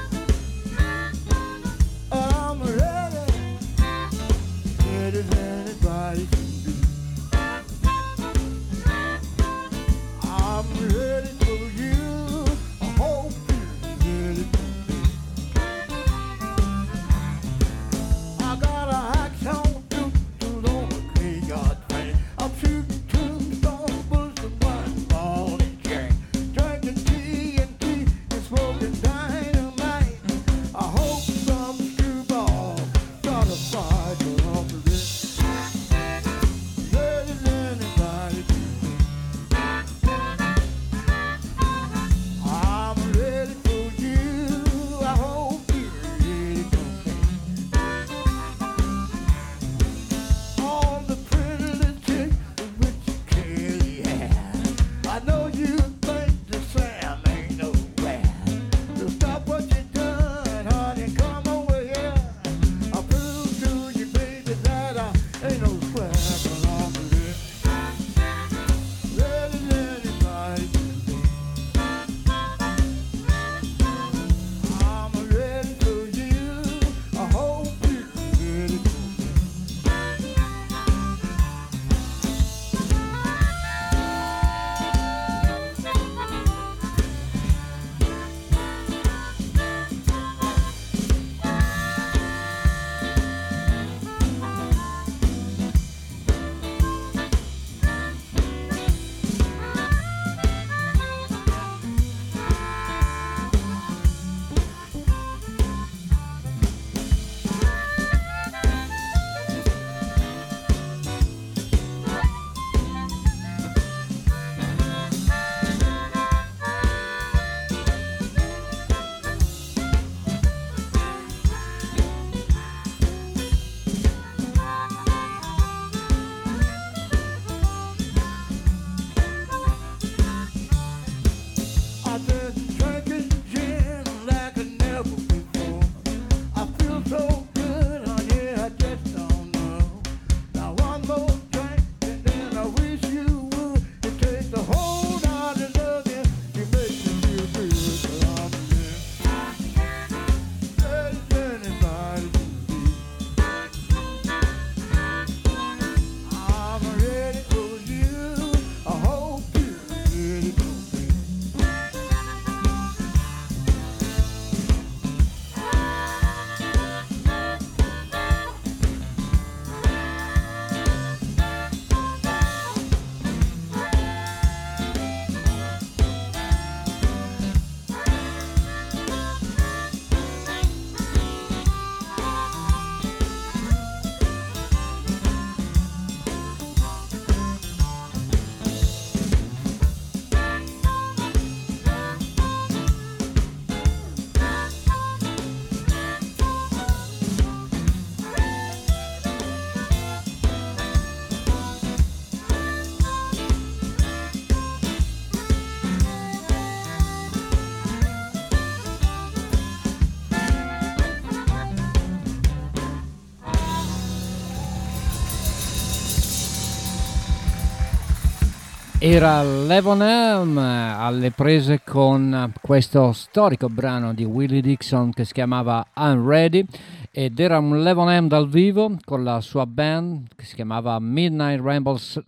Era Levonham alle prese con questo storico brano di Willie Dixon che si chiamava I'm Ready ed era un Levonham dal vivo con la sua band che si chiamava Midnight Ramble S-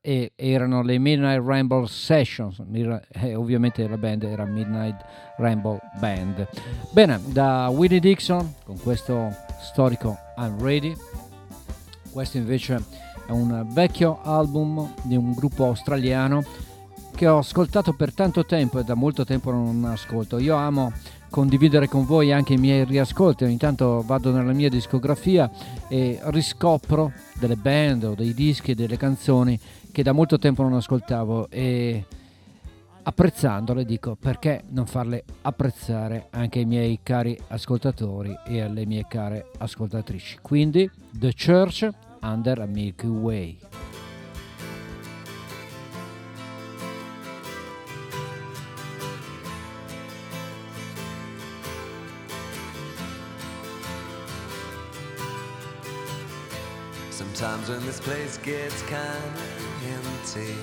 e erano le Midnight Ramble Sessions e ovviamente la band era Midnight Ramble Band. Bene, da Willie Dixon con questo storico I'm Ready questo invece è un vecchio album di un gruppo australiano che ho ascoltato per tanto tempo e da molto tempo non ascolto. Io amo condividere con voi anche i miei riascolti, ogni tanto vado nella mia discografia e riscopro delle band o dei dischi, delle canzoni che da molto tempo non ascoltavo e apprezzandole dico perché non farle apprezzare anche ai miei cari ascoltatori e alle mie care ascoltatrici. Quindi The Church Under a Milky Way. Sometimes when this place gets kinda empty,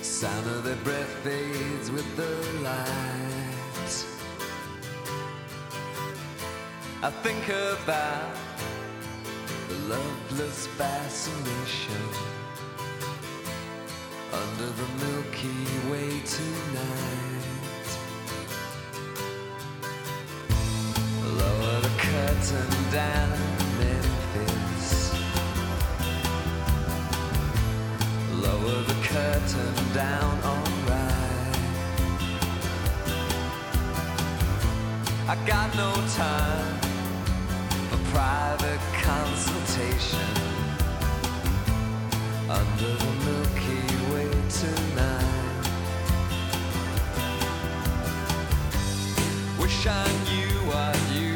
sound of their breath fades with the light. I think about the loveless fascination under the Milky Way tonight. Lower the curtain down, Memphis. Lower the curtain down, alright. I got no time private consultation under the Milky Way tonight. Wish I knew what you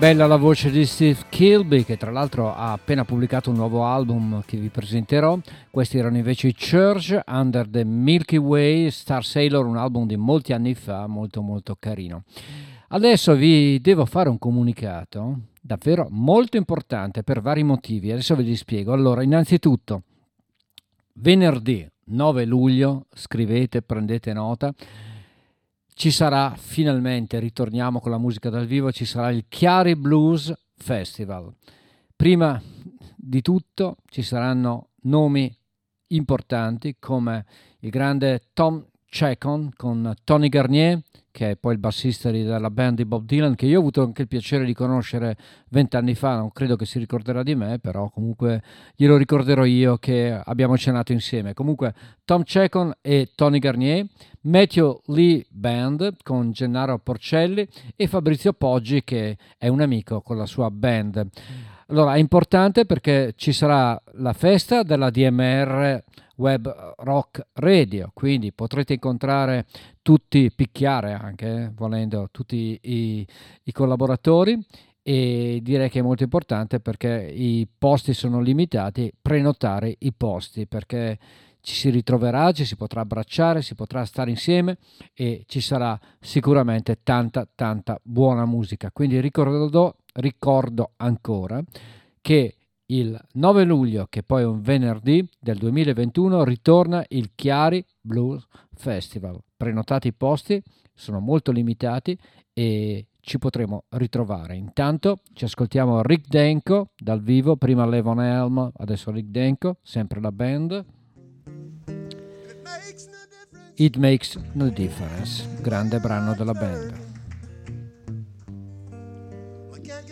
Bella la voce di Steve Kilby che tra l'altro ha appena pubblicato un nuovo album che vi presenterò. Questi erano invece i Church Under the Milky Way Star Sailor, un album di molti anni fa, molto molto carino. Adesso vi devo fare un comunicato davvero molto importante per vari motivi. Adesso ve li spiego. Allora, innanzitutto, venerdì 9 luglio, scrivete, prendete nota ci sarà finalmente, ritorniamo con la musica dal vivo, ci sarà il Chiari Blues Festival. Prima di tutto ci saranno nomi importanti come il grande Tom Chacon con Tony Garnier, che è poi il bassista della band di Bob Dylan, che io ho avuto anche il piacere di conoscere vent'anni fa, non credo che si ricorderà di me, però comunque glielo ricorderò io che abbiamo cenato insieme. Comunque Tom Chacon e Tony Garnier, Matthew Lee Band con Gennaro Porcelli e Fabrizio Poggi che è un amico con la sua band. Allora è importante perché ci sarà la festa della DMR Web Rock Radio, quindi potrete incontrare tutti, picchiare anche, eh, volendo, tutti i, i collaboratori e direi che è molto importante perché i posti sono limitati, prenotare i posti perché ci si ritroverà, ci si potrà abbracciare, si potrà stare insieme e ci sarà sicuramente tanta tanta buona musica. Quindi ricordo, ricordo ancora che il 9 luglio, che poi è un venerdì del 2021, ritorna il Chiari Blues Festival. Prenotate i posti, sono molto limitati e ci potremo ritrovare. Intanto ci ascoltiamo Rick Denko dal vivo, prima Levon Helm, adesso Rick Denko, sempre la band. It Makes No Difference, grande brano della band. I can't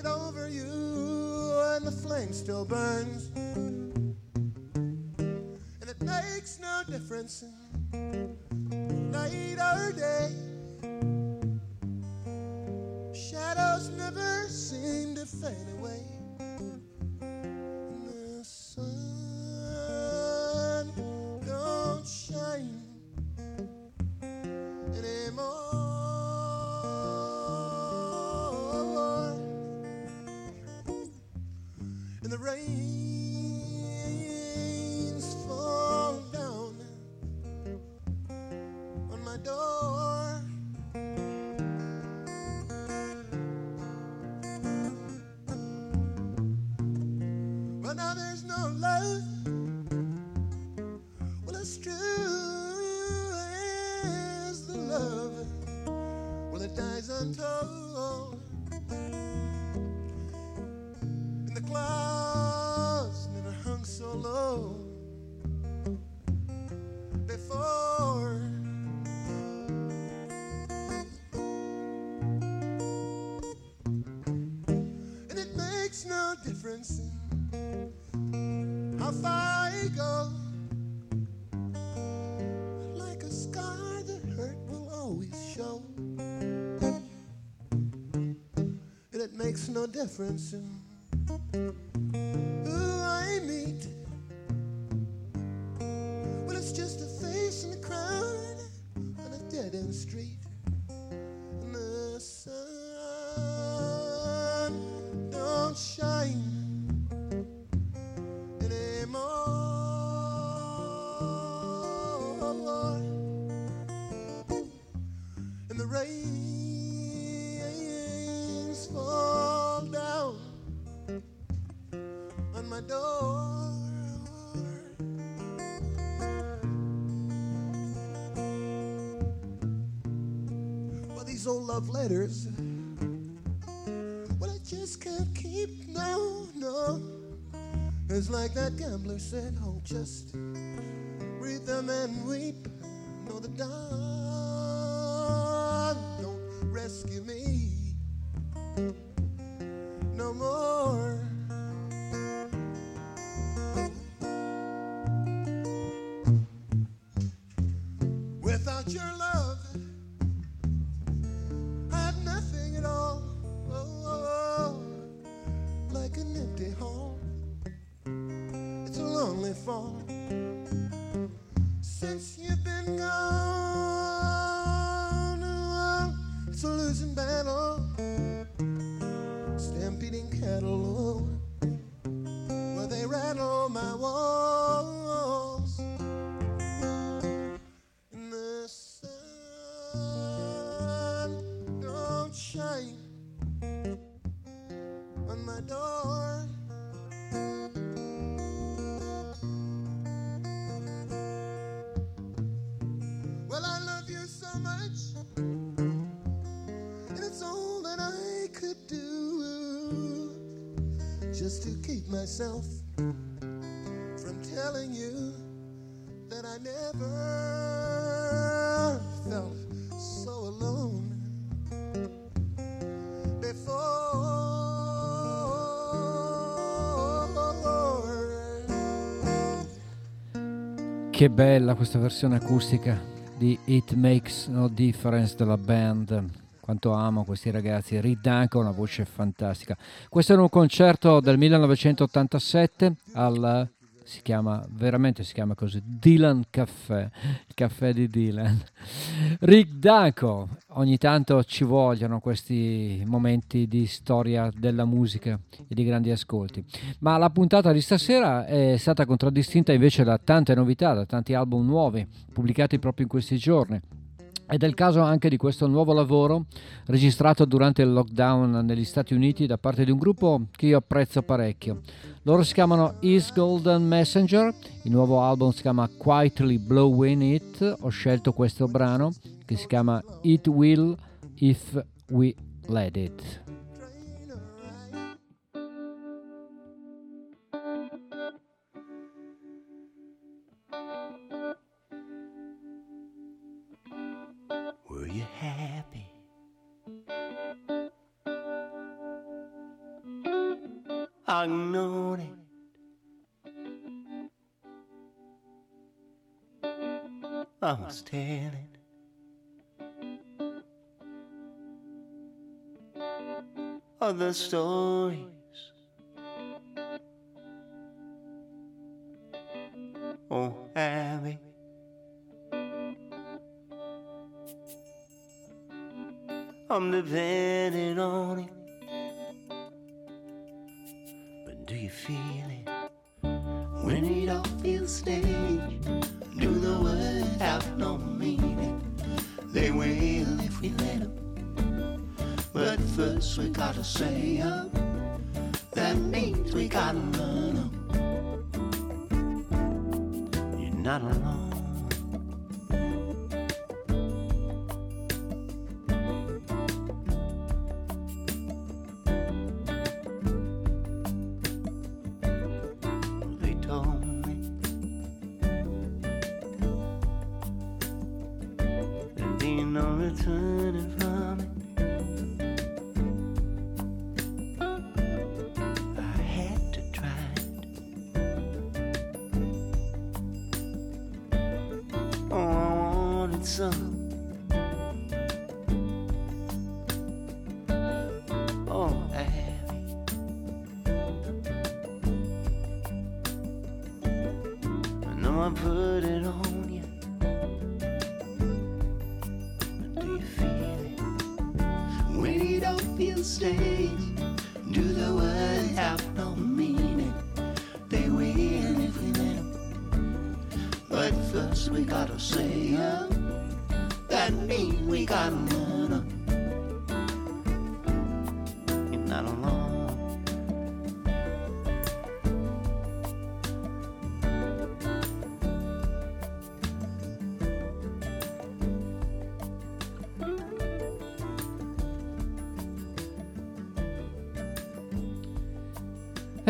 no difference who love letters, well, I just can't keep, no, no. It's like that gambler said, oh, just Che bella questa versione acustica di It Makes No Difference della band. Quanto amo questi ragazzi. Reed Duncan, una voce fantastica. Questo era un concerto del 1987 al si chiama veramente si chiama così Dylan Caffè, il caffè di Dylan. Rick Danko, ogni tanto ci vogliono questi momenti di storia della musica e di grandi ascolti. Ma la puntata di stasera è stata contraddistinta invece da tante novità, da tanti album nuovi pubblicati proprio in questi giorni. Ed è il caso anche di questo nuovo lavoro registrato durante il lockdown negli Stati Uniti da parte di un gruppo che io apprezzo parecchio. Loro si chiamano East Golden Messenger, il nuovo album si chiama Quietly Blowing It, ho scelto questo brano che si chiama It Will If We Let It. Happy? I know it. I was telling other stories. Oh, Abby. I'm depending on it. But do you feel it? When it all feels staged, do the words have no meaning? They will if we let them. But first we gotta say up. That means we gotta learn 'em. You're not alone.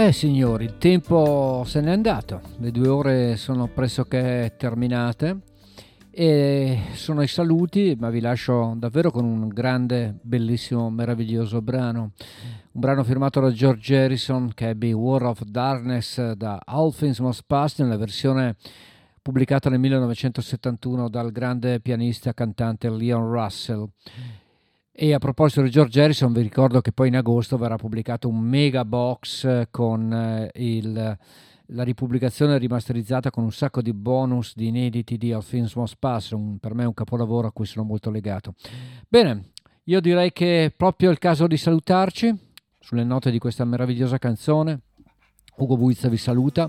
Eh signori, il tempo se n'è andato, le due ore sono pressoché terminate e sono i saluti, ma vi lascio davvero con un grande, bellissimo, meraviglioso brano. Un brano firmato da George Harrison che ebbe War of Darkness da All Must Pass nella versione pubblicata nel 1971 dal grande pianista e cantante Leon Russell. E a proposito di George Harrison, vi ricordo che poi in agosto verrà pubblicato un mega box eh, con eh, il- la ripubblicazione rimasterizzata con un sacco di bonus, di inediti di All Things Must Pass, un- per me è un capolavoro a cui sono molto legato. Bene, io direi che è proprio il caso di salutarci sulle note di questa meravigliosa canzone. Ugo Buizza vi saluta,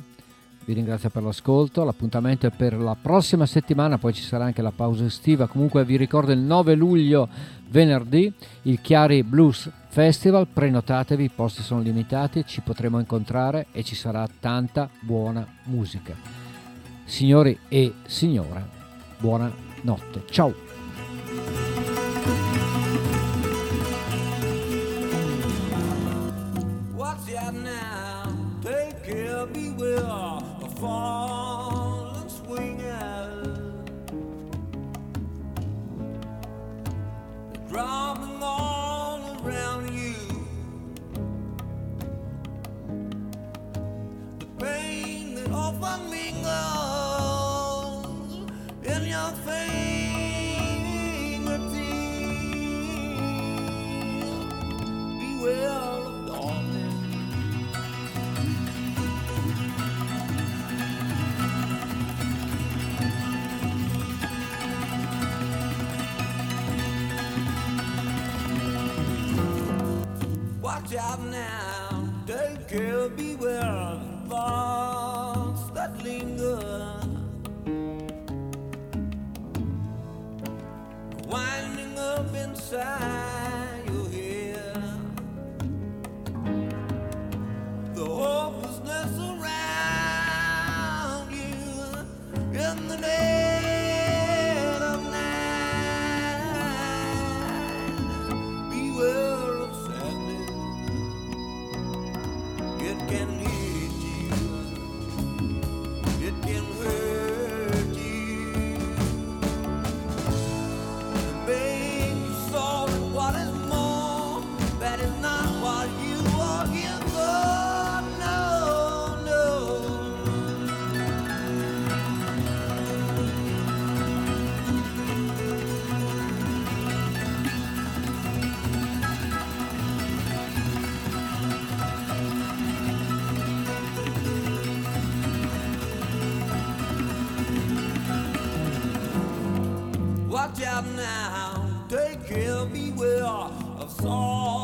vi ringrazio per l'ascolto, l'appuntamento è per la prossima settimana, poi ci sarà anche la pausa estiva, comunque vi ricordo il 9 luglio venerdì il Chiari Blues Festival, prenotatevi, i posti sono limitati, ci potremo incontrare e ci sarà tanta buona musica. Signori e signore, buona notte, ciao! Beware fall and swing out Driving all around you. The pain that often mingles In your fingertips. Beware. Watch out now, take care, beware of the thoughts that linger. Winding up inside your head. The hopelessness around you in the dead of